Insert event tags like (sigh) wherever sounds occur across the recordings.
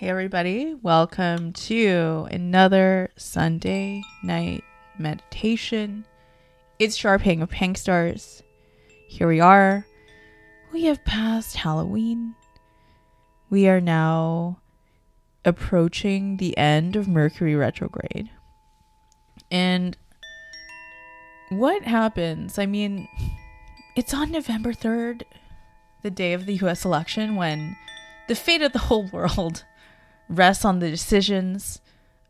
Hey, everybody, welcome to another Sunday night meditation. It's Sharp Hang of Pink Stars. Here we are. We have passed Halloween. We are now approaching the end of Mercury retrograde. And what happens? I mean, it's on November 3rd, the day of the US election, when the fate of the whole world rests on the decisions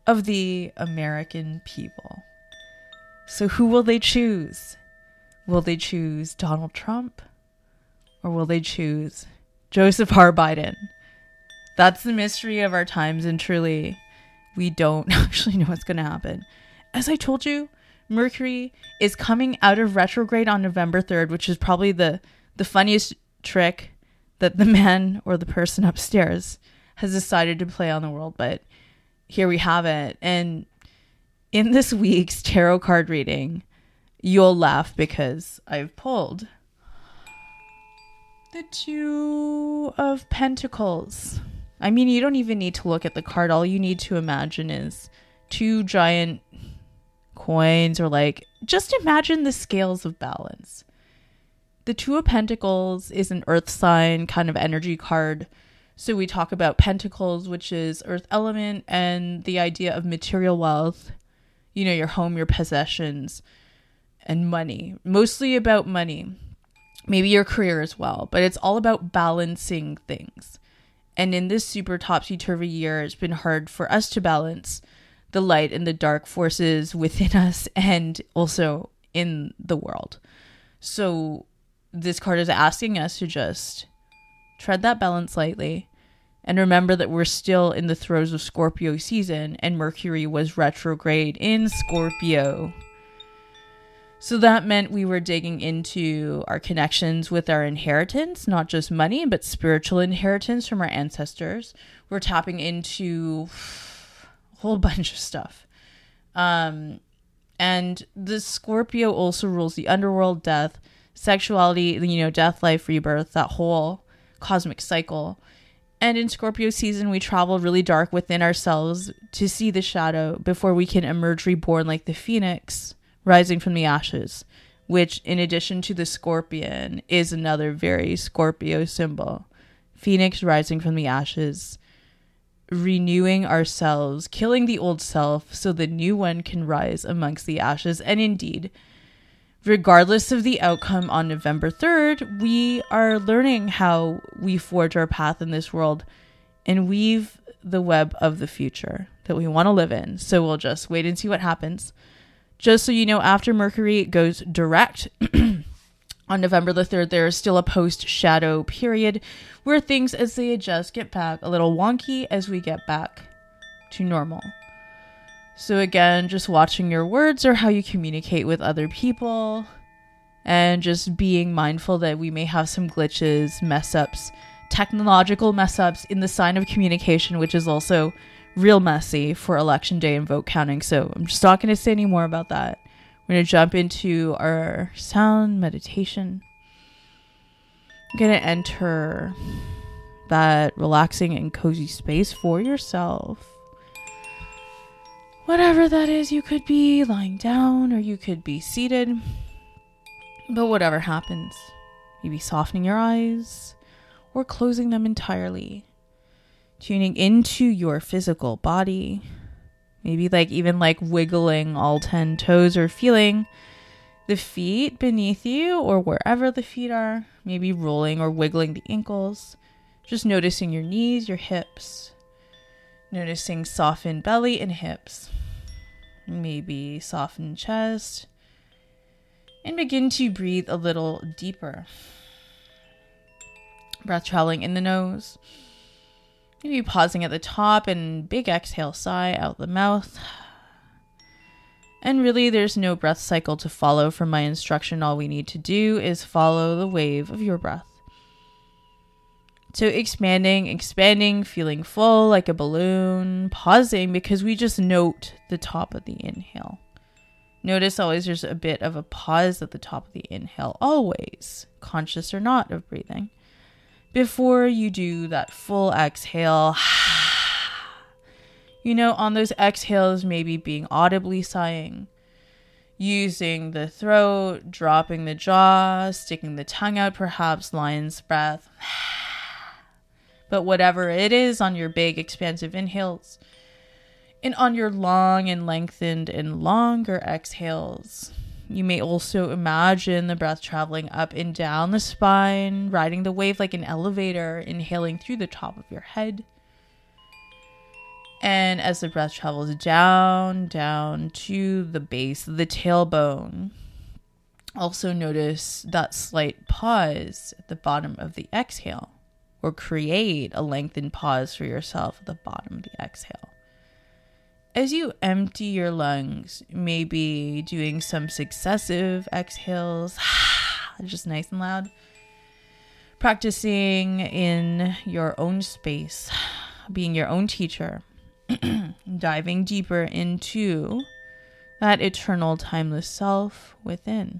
of the American people. So, who will they choose? Will they choose Donald Trump or will they choose Joseph R. Biden? That's the mystery of our times, and truly, we don't (laughs) actually know what's going to happen. As I told you, Mercury is coming out of retrograde on November 3rd, which is probably the, the funniest trick that the (laughs) man or the person upstairs has decided to play on the world, but here we have it. And in this (laughs) week's tarot card reading, you'll laugh because I've pulled the Two of Pentacles. I mean, you don't even need to look at the card. All you need to imagine is two giant coins, or like, just imagine the scales of balance. The Two of Pentacles is an earth sign kind of energy card so we talk about pentacles, which is earth element, and the idea of material wealth, you know, your home, your possessions, and money. Mostly about money. Maybe your career as well, but it's all about balancing things. And in this super topsy turvy year, it's been hard for us to balance the light and the dark forces within (laughs) us and also in the world. So this card is asking us to just tread that balance lightly and remember that we're still in the throes of Scorpio season, and Mercury was retrograde in Scorpio. So that meant we were digging into our connections with our inheritance, not just money, but spiritual inheritance from our ancestors. We're tapping into a whole (laughs) bunch of stuff. Um, and the Scorpio also rules the underworld, death, sexuality, you know, death, life, rebirth, that whole cosmic cycle. And in Scorpio season, we travel really dark within ourselves to see the shadow before we can emerge reborn like the phoenix rising from the ashes, which, in addition to the scorpion, is another very Scorpio symbol. Phoenix rising from the ashes, renewing ourselves, killing the old self so the new one can rise amongst the ashes. And indeed, regardless of the outcome on November 3rd, we are learning how we forge our path in this world and weave the web of the future that we want to live in. So we'll just wait and see what happens. Just so you know, after Mercury goes direct (clears throat) on November the 3rd, there is still a post shadow period where things as they adjust get back a little wonky as we get back to normal. So, again, just watching your words or how you communicate with other people, and just being mindful that we may have some glitches, mess ups, technological mess ups in the sign of communication, which is also real messy for election day and vote counting. So, I'm just not going to say any more about that. We're going to jump into our sound meditation. I'm going to enter that relaxing and cozy space for yourself whatever that is, you could be lying down or you could be seated. But whatever happens, maybe softening your eyes or closing them entirely. Tuning into your physical body. Maybe like even like wiggling all 10 toes or feeling the feet beneath you or wherever the feet are. Maybe rolling or wiggling the ankles. Just noticing your knees, your hips, Noticing softened belly and hips. Maybe soften chest. And begin to breathe a little deeper. Breath traveling in the nose. Maybe pausing at the top and big exhale sigh out the mouth. And really, there's no breath cycle to follow from my instruction. All we need to do is follow the wave of your breath. So expanding, expanding, feeling full like a balloon, pausing because we just note the top of the inhale. Notice always there's a bit of a pause at the top of the inhale, always, conscious or not of breathing. Before you do that full exhale, (sighs) You know, on those exhales, maybe being audibly sighing, using the throat, dropping the jaw, sticking the tongue out, perhaps lion's breath. (sighs) But whatever it is on your big, expansive inhales, and on your long and lengthened and longer exhales, you may also imagine the breath traveling up and down the spine, riding the wave like an elevator, inhaling through the top of your head. And as the breath travels down, down to the base of the tailbone, also notice that slight pause at the bottom of the exhale, or create a lengthened pause for yourself at the bottom of the exhale as you empty your lungs, maybe doing some successive exhales, (sighs) just nice and loud, practicing in your own space, being your own teacher, (clears throat) diving deeper into that eternal, timeless self within.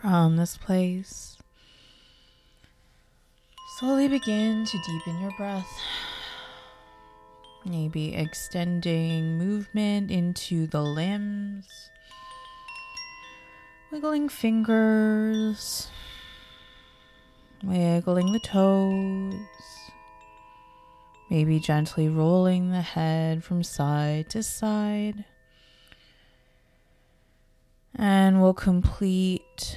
From this place, slowly begin to deepen your breath. Maybe extending movement into the limbs, wiggling fingers, wiggling the toes, maybe gently rolling the head from side to side. And we'll complete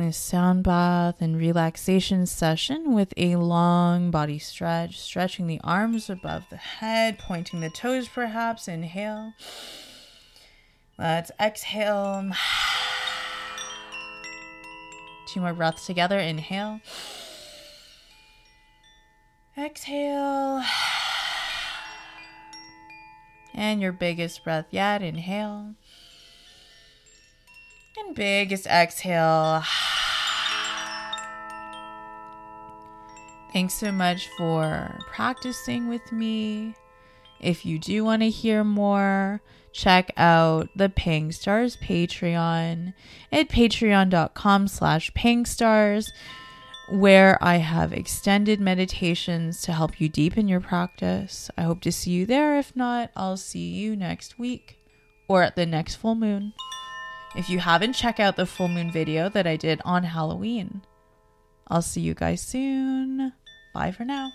this sound bath and relaxation session with a long body stretch, stretching the arms above the head, pointing the toes perhaps. Inhale. Let's exhale. Two more breaths together. Inhale. Exhale. And your biggest breath yet. Inhale. And biggest exhale. Thanks so much for practicing with me. If you do want to hear more, check out the Paying Stars Patreon at patreon.com slash payingstars, where I have extended meditations to help you deepen your practice. I hope to see you there. If not, I'll see you next week or at the next full moon. If you haven't, check out the full moon video that I did on Halloween. I'll see you guys soon. Bye for now.